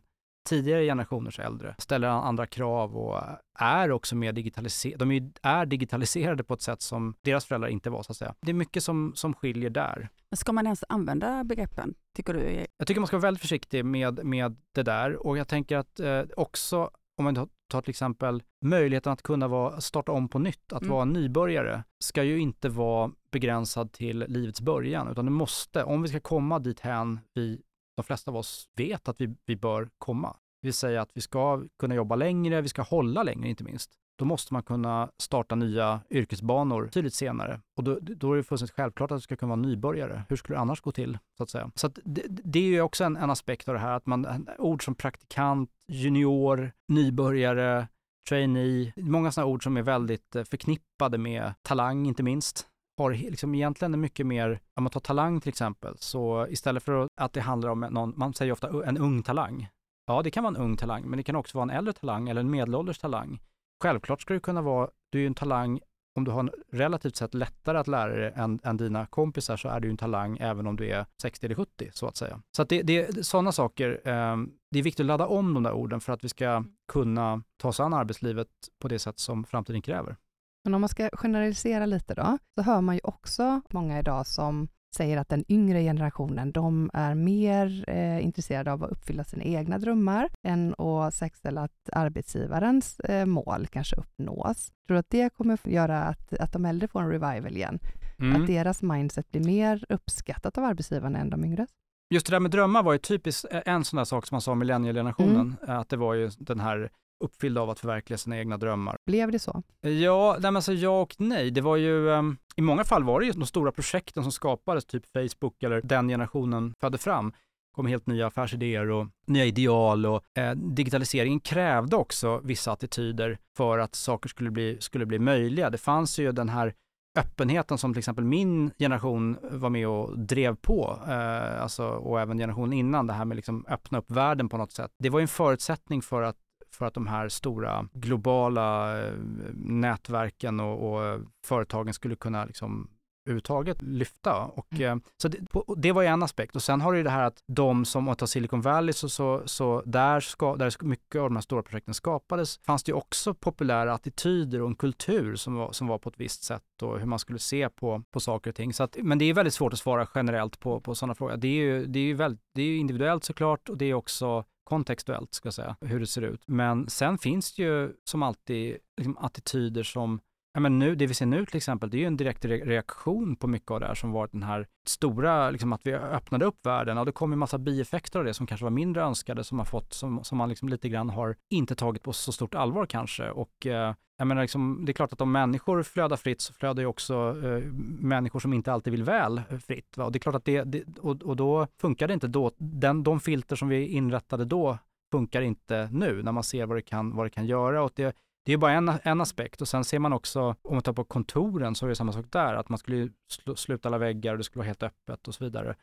S3: tidigare generationers äldre, ställer andra krav och är också mer digitaliserade. De är, digitaliserade på ett sätt som deras föräldrar inte var så att säga. Det är mycket som, som skiljer där.
S2: Men ska man ens använda begreppen, tycker du?
S3: Jag tycker man ska vara väldigt försiktig med, med det där och jag tänker att eh, också om man tar till exempel möjligheten att kunna vara, starta om på nytt, att
S2: Mm.
S3: vara nybörjare, ska ju inte vara begränsad till livets början, utan det måste, om vi ska komma dit hän vi, de flesta av oss vet att vi, vi bör komma, det vill säga att vi ska kunna jobba längre, vi ska hålla längre inte minst, då måste man kunna starta nya yrkesbanor tydligt senare. Och då, då är det fullständigt självklart att du ska kunna vara nybörjare. Hur skulle det annars gå till, så att säga? Så att det, det är ju också en, en aspekt av det här, att man, ord som praktikant, junior, nybörjare, trainee, många sådana ord som är väldigt eh, förknippade med talang, inte minst har liksom egentligen mycket mer, om man tar talang till exempel, så istället för att det handlar om någon, man säger ofta en ung talang. Ja, det kan vara en ung talang, men det kan också vara en äldre talang eller en medelålders talang. Självklart ska du kunna vara, du är ju en talang, om du har en relativt sett lättare att lära dig än, än dina kompisar så är du ju en talang även om du är 60 eller 70 så att säga. Så att det, det, sådana saker, eh, det är viktigt att ladda om de där orden för att vi ska kunna ta oss an arbetslivet på det sätt som framtiden kräver.
S1: Men om man ska generalisera lite då, så hör man ju också många idag som säger att den yngre generationen, de är mer eh, intresserade av att uppfylla sina egna drömmar än att säkerställa att arbetsgivarens eh, mål kanske uppnås. Tror du att det kommer göra att, att de äldre får en revival igen?
S3: Mm.
S1: Att deras mindset blir mer uppskattat av arbetsgivarna än de yngre?
S3: Just det där med drömmar var ju typiskt en sån där sak som man sa om millenniegenerationen, eh, att det var ju den här uppfyllda av att förverkliga sina egna drömmar.
S1: Blev det så?
S3: Ja, nej, men alltså ja och nej. Det var ju, ehm, i många fall var det ju de stora projekten som skapades, typ Facebook eller den generationen födde fram, kom helt nya affärsidéer och nya ideal och eh, digitaliseringen krävde också vissa attityder för att saker skulle bli, skulle bli möjliga. Det fanns ju den här öppenheten som till exempel min generation var med och drev på, eh, alltså, och även generationen innan, det här med liksom öppna upp världen på något sätt. Det var ju en förutsättning för att för att de här stora globala eh, nätverken och, och företagen skulle kunna liksom överhuvudtaget lyfta. Och, mm. eh, så det, på, det, var ju en aspekt. Och sen har du ju det här att de som, om tar Silicon Valley, så, så, så där, ska, där mycket av de här stora projekten skapades, fanns det ju också populära attityder och en kultur som var, som var på ett visst sätt och hur man skulle se på, på saker och ting. Så att, men det är väldigt svårt att svara generellt på, på sådana frågor. Det är ju, det är ju väldigt, det är individuellt såklart och det är också kontextuellt, ska jag säga, hur det ser ut. Men sen finns det ju som alltid liksom, attityder som Ja, men nu, det vi ser nu till exempel, det är ju en direkt reaktion på mycket av det här som varit den här stora, liksom att vi öppnade upp världen och det kom en massa bieffekter av det som kanske var mindre önskade som, har fått, som, som man liksom lite grann har inte tagit på så stort allvar kanske. Och eh, jag menar, liksom, det är klart att om människor flödar fritt så flödar ju också eh, människor som inte alltid vill väl eh, fritt. Va? Och det är klart att det, det och, och, då funkar det inte då. Den, de filter som vi inrättade då funkar inte nu när man ser vad det kan, vad det kan göra. Och det, det är bara en, en aspekt och sen ser man också, om man tar på kontoren så är det samma sak där, att man skulle sl sluta alla väggar och det skulle vara helt öppet och så vidare.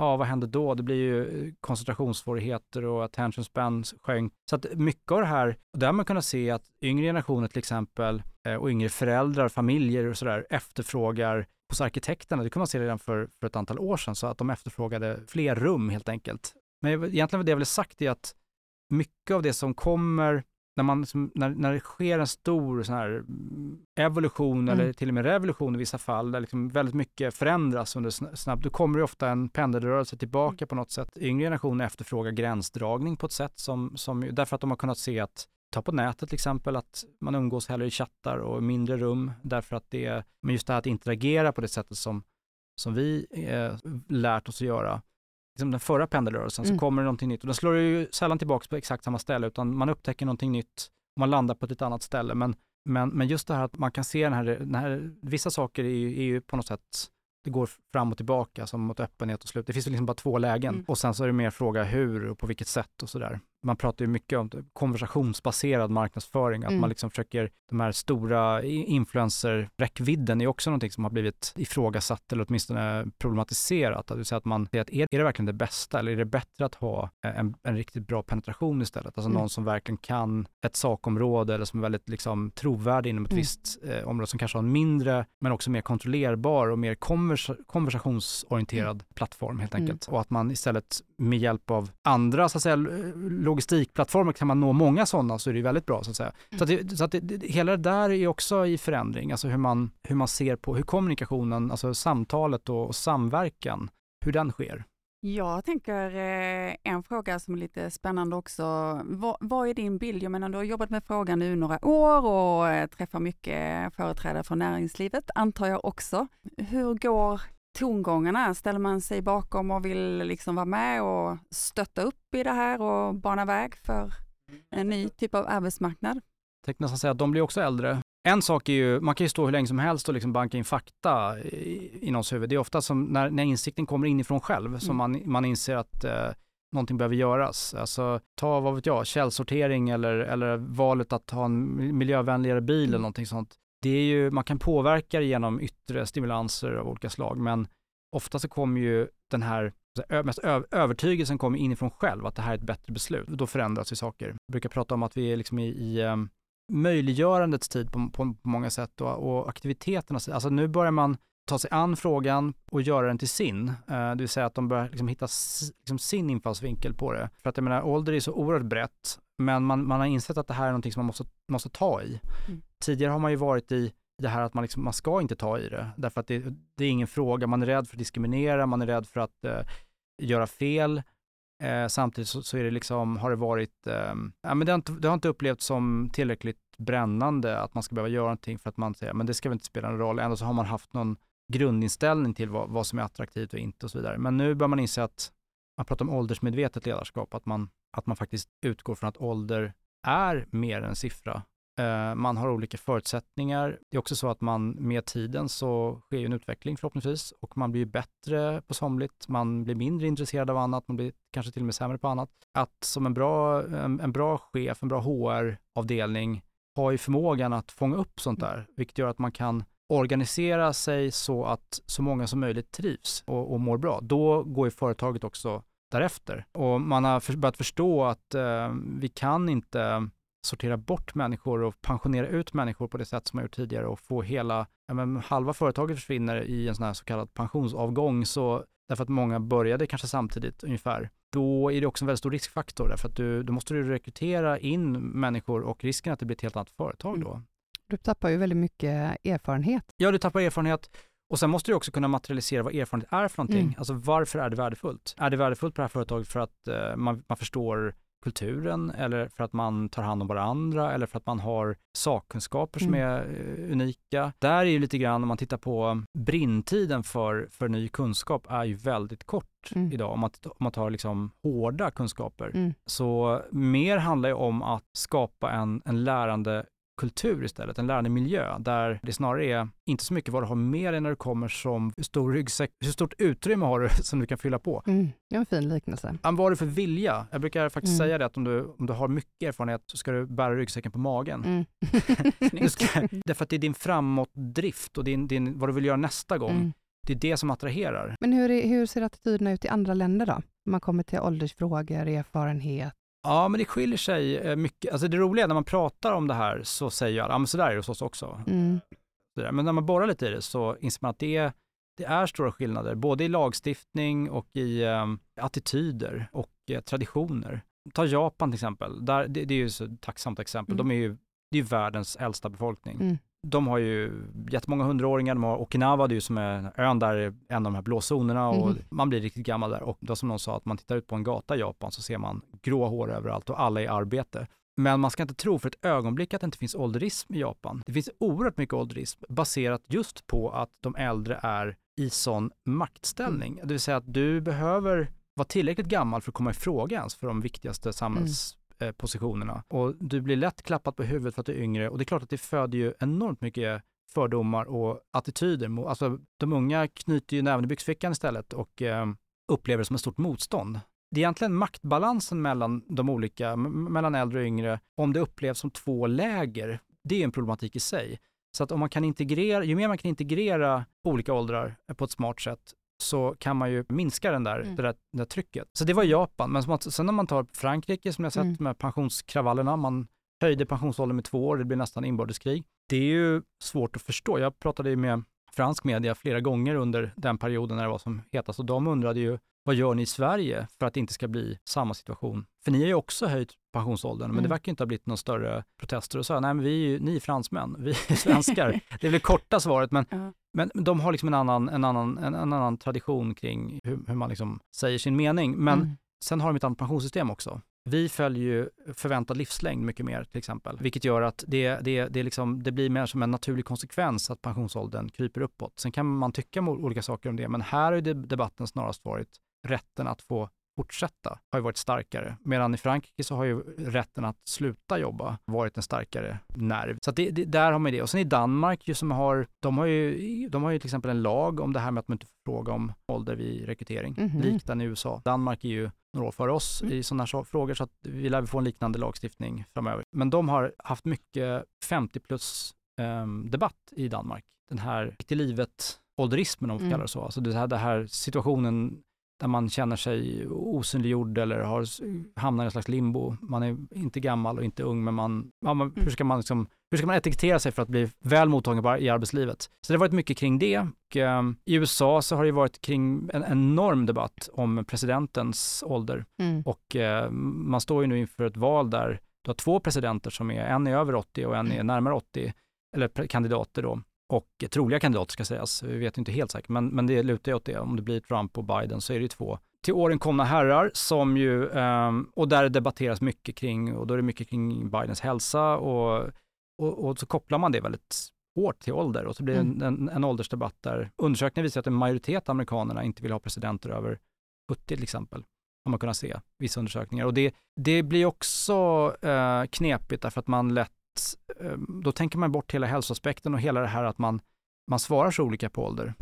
S3: Ja, vad händer då? Det blir ju eh, koncentrationssvårigheter och attention span sjönk. Så att mycket av det här, och där har man kunnat se att yngre generationer till exempel eh, och yngre föräldrar, familjer och sådär efterfrågar hos arkitekterna, det kunde man se redan för, för ett antal år sedan, så att de efterfrågade fler rum helt enkelt. Men egentligen vad det jag ville sagt är att mycket av det som kommer när, man, när, när det sker en stor sån här evolution mm. eller till och med revolution i vissa fall, där liksom väldigt mycket förändras under snabbt, då kommer det ofta en pendelrörelse tillbaka mm. på något sätt. Yngre generationer efterfrågar gränsdragning på ett sätt som, som, därför att de har kunnat se att ta på nätet till exempel, att man umgås hellre i chattar och mindre rum, därför att det, men just det här att interagera på det sättet som, som vi eh, lärt oss att göra, liksom den förra pendelrörelsen mm. så kommer det någonting nytt och den slår ju sällan tillbaka på exakt samma ställe utan man upptäcker någonting nytt och man landar på ett annat ställe. Men, men, men just det här att man kan se den här, den här vissa saker är ju, är ju på något sätt det går fram och tillbaka som mot öppenhet och slut. Det finns liksom bara två lägen mm. och sen så är det mer fråga hur och på vilket sätt och sådär man pratar ju mycket om konversationsbaserad marknadsföring, att mm. man liksom försöker, de här stora influencer-räckvidden är också någonting som har blivit ifrågasatt eller åtminstone problematiserat. Det vill säga att man att är, är det verkligen det bästa eller är det bättre att ha en, en riktigt bra penetration istället? Alltså mm. någon som verkligen kan ett sakområde eller som är väldigt liksom trovärdig inom ett mm. visst eh, område som kanske har en mindre men också mer kontrollerbar och mer konvers konversationsorienterad mm. plattform helt mm. enkelt. Och att man istället med hjälp av andra så att säga logistikplattformar kan man nå många sådana så är det väldigt bra så att säga. Mm. Så, att det, så att det, hela det där är också i förändring, alltså hur man, hur man ser på hur kommunikationen, alltså samtalet och, och samverkan, hur den sker.
S2: Jag tänker eh, en fråga som är lite spännande också. Vad, vad, är din bild? Jag menar, du har jobbat med frågan nu några år och eh, träffar mycket företrädare från näringslivet, antar jag också. Hur går tongångarna? Ställer man sig bakom och vill liksom vara med och stötta upp i det här och bana väg för en ny typ av arbetsmarknad?
S3: Jag tänkte nästan säga att de blir också äldre. En sak är ju, man kan ju stå hur länge som helst och liksom banka in fakta i, i någons huvud. Det är ofta som när, när insikten kommer inifrån själv mm. som man, man inser att eh, någonting behöver göras. Alltså ta, vad vet jag, källsortering eller, eller valet att ha en miljövänligare bil mm. eller någonting sånt det är ju, man kan påverka det genom yttre stimulanser av olika slag, men ofta så kommer ju den här mest övertygelsen kommer inifrån själv, att det här är ett bättre beslut. Då förändras ju saker. Jag brukar prata om att vi är liksom i, i ehm, möjliggörandets tid på, på, på många sätt och, och aktiviteternas Alltså nu börjar man ta sig an frågan och göra den till sin. Eh, det vill säga att de börjar liksom hitta liksom sin infallsvinkel på det. För att jag menar, ålder är så oerhört brett, men man, man har insett att det här är någonting som man måste, måste ta i. Mm. Tidigare har man ju varit i det här att man, liksom, man ska inte ta i det, därför att det, det, är ingen fråga. Man är rädd för att diskriminera, man är rädd för att uh, göra fel. Uh, samtidigt så, så, är det liksom, har det varit, um, ja, men det har, inte, det har inte upplevts som tillräckligt brännande att man ska behöva göra någonting för att man säger, men det ska väl inte spela någon roll. Ändå så har man haft någon grundinställning till vad, vad som är attraktivt och inte och så vidare. Men nu bör man inse att man pratar om åldersmedvetet ledarskap, att man, att man faktiskt utgår från att ålder är mer än siffra. Eh, man har olika förutsättningar. Det är också så att man med tiden så sker en utveckling förhoppningsvis och man blir bättre på somligt, man blir mindre intresserad av annat, man blir kanske till och med sämre på annat. Att som en bra, en, en bra chef, en bra HR-avdelning har ju förmågan att fånga upp sånt där, vilket gör att man kan organisera sig så att så många som möjligt trivs och, och mår bra, då går ju företaget också därefter. Och man har för, börjat förstå att eh, vi kan inte sortera bort människor och pensionera ut människor på det sätt som man gjort tidigare och få hela, ja, men halva företaget försvinner i en sån här så kallad pensionsavgång, så därför att många började kanske samtidigt ungefär, då är det också en väldigt stor riskfaktor därför att du, då måste du rekrytera in människor och risken att det blir ett helt annat företag då.
S1: Du tappar ju väldigt mycket erfarenhet.
S3: Ja, du tappar erfarenhet och sen måste du också kunna materialisera vad erfarenhet är för någonting.
S1: Mm.
S3: Alltså varför är det värdefullt? Är det värdefullt på det här företaget för att eh, man, man förstår kulturen eller för att man tar hand om varandra eller för att man har sakkunskaper som
S1: Mm.
S3: är eh, unika. Där är ju lite grann, om man tittar på brinntiden för, för ny kunskap är ju väldigt kort
S1: Mm.
S3: idag. Om man, om man tar liksom hårda kunskaper.
S1: Mm.
S3: Så mer handlar ju om att skapa en, en lärande kultur istället, en lärande miljö där det snarare är inte så mycket vad du har med dig när du kommer som hur stor ryggsäck, hur stort utrymme har du som du kan fylla på.
S1: Mm. Det är en fin liknelse.
S3: Vad har du för vilja? Jag brukar faktiskt
S1: Mm.
S3: säga det att om du, om du har mycket erfarenhet så ska du bära ryggsäcken på magen.
S1: Mm.
S3: Du ska, därför att det är din framåtdrift och din, din, vad du vill göra nästa gång.
S1: Mm.
S3: Det är det som attraherar.
S1: Men hur, är, hur ser attityderna ut i andra länder då? Man kommer till åldersfrågor, erfarenhet.
S3: Ja, men det skiljer sig eh, mycket. Alltså det roliga är när man pratar om det här så säger jag, ja men så där är det hos oss också.
S1: Mm.
S3: Sådär. Men när man borrar lite i det så inser man att det är, det är stora skillnader, både i lagstiftning och i eh, attityder och eh, traditioner. Ta Japan till exempel, Där, det, det är ju ett tacksamt exempel.
S1: Mm.
S3: De är ju, det är ju världens äldsta befolkning.
S1: Mm.
S3: De har ju jättemånga hundraåringar, de har Okinawa, det är ju som är ön där, är en av de här blåzonerna och
S1: Mhm.
S3: man blir riktigt gammal där. Och då som någon sa, att man tittar ut på en gata i Japan så ser man grå hår överallt och alla är i arbete. Men man ska inte tro för ett ögonblick att det inte finns ålderism i Japan. Det finns oerhört mycket ålderism baserat just på att de äldre är i sån maktställning.
S1: Mm.
S3: Det vill säga att du behöver vara tillräckligt gammal för att komma i fråga ens för de viktigaste Eh, positionerna. Och du blir lätt klappad på huvudet för att du är yngre och det är klart att det föder ju enormt mycket fördomar och attityder. Alltså de unga knyter ju näven i byxfickan istället och eh, upplever det som ett stort motstånd. Det är egentligen maktbalansen mellan de olika, mellan äldre och yngre, om det upplevs som två läger, det är en problematik i sig. Så att om man kan integrera, ju mer man kan integrera olika åldrar på ett smart sätt, så kan man ju minska den där,
S1: Mm.
S3: det, där, det där trycket. Så det var Japan, men att, sen när man tar Frankrike som jag sett
S1: Mm.
S3: med pensionskravallerna, man höjde pensionsåldern med två år, det blev nästan inbördeskrig. Det är ju svårt att förstå. Jag pratade ju med fransk media flera gånger under den perioden när det var som hetast och de undrade ju vad gör ni i Sverige för att det inte ska bli samma situation? För ni har ju också höjt pensionsåldern, men det
S1: Mm.
S3: verkar inte ha blivit någon större protester. Och så, nej men vi är ju, ni är fransmän, vi är svenskar. det är väl korta svaret, men,
S2: Ja.
S3: Men de har liksom en annan, en annan, en, en annan tradition kring hur, hur man liksom säger sin mening. Men
S1: Mm.
S3: Sen har de ett annat pensionssystem också. Vi följer ju förväntad livslängd mycket mer till exempel, vilket gör att det, det, det, liksom, det blir mer som en naturlig konsekvens att pensionsåldern kryper uppåt. Sen kan man tycka olika saker om det, men här har ju debatten snarast varit rätten att få fortsätta har ju varit starkare. Medan i Frankrike så har ju rätten att sluta jobba varit en starkare nerv. Så det, det, där har man det. Och sen i Danmark ju som har, de har ju, de har ju till exempel en lag om det här med att man inte får fråga om ålder vid rekrytering,
S1: Mhm.
S3: likt den i USA. Danmark är ju några år före oss
S1: Mm.
S3: i sådana här frågor så att vi lär få en liknande lagstiftning framöver. Men de har haft mycket 50 plus ehm, debatt i Danmark. Den här till livet ålderismen om vi
S1: Mm.
S3: kallar det så. Alltså det här, det här situationen där man känner sig osynliggjord eller har, hamnar i en slags limbo. Man är inte gammal och inte ung, men man, ja, man, hur, ska man liksom, hur ska man etikettera sig för att bli väl mottagen i arbetslivet? Så det har varit mycket kring det. Och, ehm, I USA så har det varit kring en enorm debatt om presidentens ålder.
S1: Mm.
S3: Och eh, man står ju nu inför ett val där du har två presidenter som är, en är över 80 och en är närmare 80, eller kandidater då. Och troliga kandidater ska sägas, vi vet inte helt säkert, men, men det lutar ju åt det. Om det blir Trump och Biden så är det ju två till åren komna herrar som ju, ehm, och där det debatteras mycket kring, och då är det mycket kring Bidens hälsa och, och, och så kopplar man det väldigt hårt till ålder och så blir det en, en, en åldersdebatt där undersökningar visar att en majoritet av amerikanerna inte vill ha presidenter över 70 till exempel har man kunnat se vissa undersökningar. Och det, det blir också eh, knepigt därför att man lätt, eh, då tänker man bort hela hälsoaspekten och hela det här att man, man svarar så olika på ålder.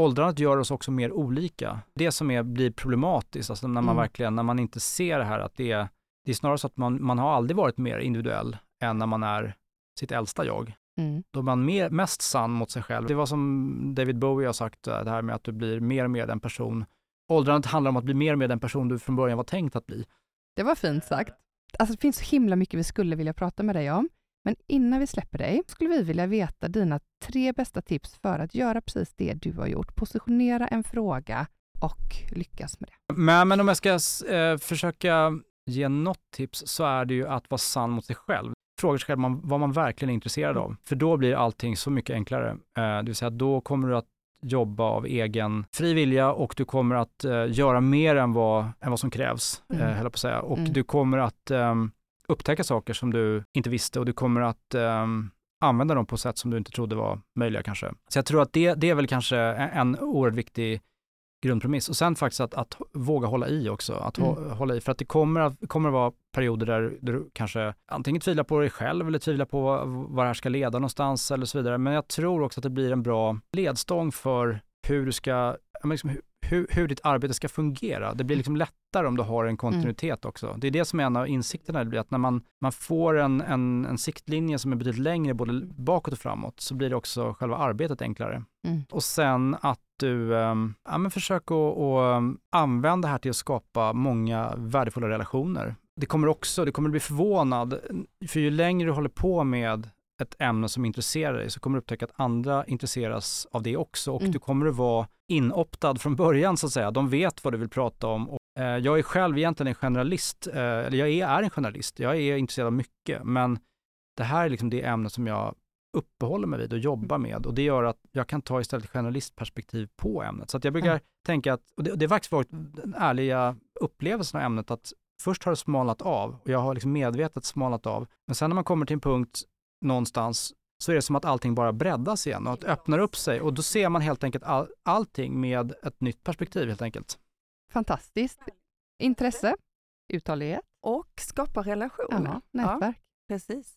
S3: Åldrandet gör oss också mer olika. Det som är, blir problematiskt, alltså när man
S1: Mm.
S3: verkligen, när man inte ser det här att det är, det är snarare så att man, man har aldrig varit mer individuell än när man är sitt äldsta jag.
S1: Mm.
S3: Då är man mer, mest sann mot sig själv. Det var som David Bowie har sagt, eh, det här med att du blir mer och mer den person. Åldrandet handlar om att bli mer och mer den person du från början var tänkt att bli.
S1: Det var fint sagt. Alltså, det finns så himla mycket vi skulle vilja prata med dig om. Men innan vi släpper dig skulle vi vilja veta dina tre bästa tips för att göra precis det du har gjort. Positionera en fråga och lyckas med det.
S3: Men, men om jag ska eh, försöka ge något tips så är det ju att vara sann mot sig själv. Fråga sig själv man, vad man verkligen är intresserad av. För då blir allting så mycket enklare. Eh, det vill säga då kommer du att jobba av egen fri vilja och du kommer att eh, göra mer än vad, än vad som krävs,
S1: Mm.
S3: eh, höll jag på att säga. Och
S1: Mm.
S3: du kommer att ehm, upptäcka saker som du inte visste och du kommer att ehm, använda dem på sätt som du inte trodde var möjliga kanske. Så jag tror att det, det är väl kanske en, en oerhört viktig grundpremiss. Och sen faktiskt att, att våga hålla i också. Att hå-
S1: Mm.
S3: hålla i. För att det kommer att, kommer att vara perioder där, du kanske antingen tvivlar på dig själv eller tvivlar på vad, det här ska leda någonstans eller så vidare. Men jag tror också att det blir en bra ledstång för hur du ska, liksom, hur, hur, ditt arbete ska fungera. Det blir liksom lättare om du har en kontinuitet också. Det är det som är en av insikterna, det blir att när man, man får en, en, en siktlinje som är betydligt längre både bakåt och framåt så blir det också själva arbetet enklare.
S1: Mm.
S3: Och sen att du um, ja, men försök att, att um, använda det här till att skapa många värdefulla relationer. Det kommer också, det kommer bli förvånad, för ju längre du håller på med ett ämne som intresserar dig så kommer du upptäcka att andra intresseras av det också och
S1: Mm.
S3: du kommer att vara inoptad från början så att säga. De vet vad du vill prata om. Och, eh, jag är själv egentligen en generalist, eh, eller jag är, är en generalist, jag är intresserad av mycket, men det här är liksom det ämne som jag uppehåller mig vid och jobbar med och det gör att jag kan ta istället generalistperspektiv på ämnet. Så att jag brukar
S1: Mm.
S3: tänka att, och det, och det har faktiskt varit den ärliga upplevelsen av ämnet, att först har det smalnat av och jag har liksom medvetet smalnat av, men sen när man kommer till en punkt någonstans så är det som att allting bara breddas igen och att öppnar upp sig och då ser man helt enkelt all, allting med ett nytt perspektiv helt enkelt.
S1: Fantastiskt. Intresse, uthållighet,
S2: Och skapa relationer.
S1: ja, nätverk.
S2: precis.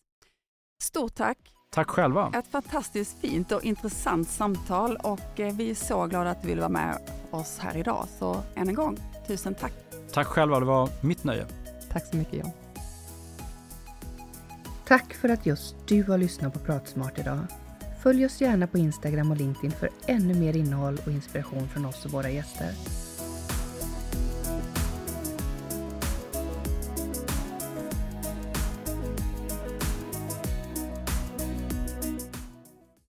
S2: Stort tack.
S3: Tack själva.
S2: Ett fantastiskt fint och intressant samtal och eh, vi är så glada att du vill vara med oss här idag. Så än en gång, tusen tack.
S3: Tack själva, det var mitt nöje.
S1: Tack så mycket John.
S4: Tack för att just du har lyssnat på Pratsmart idag. Följ oss gärna på Instagram och LinkedIn för ännu mer innehåll och inspiration från oss och våra gäster.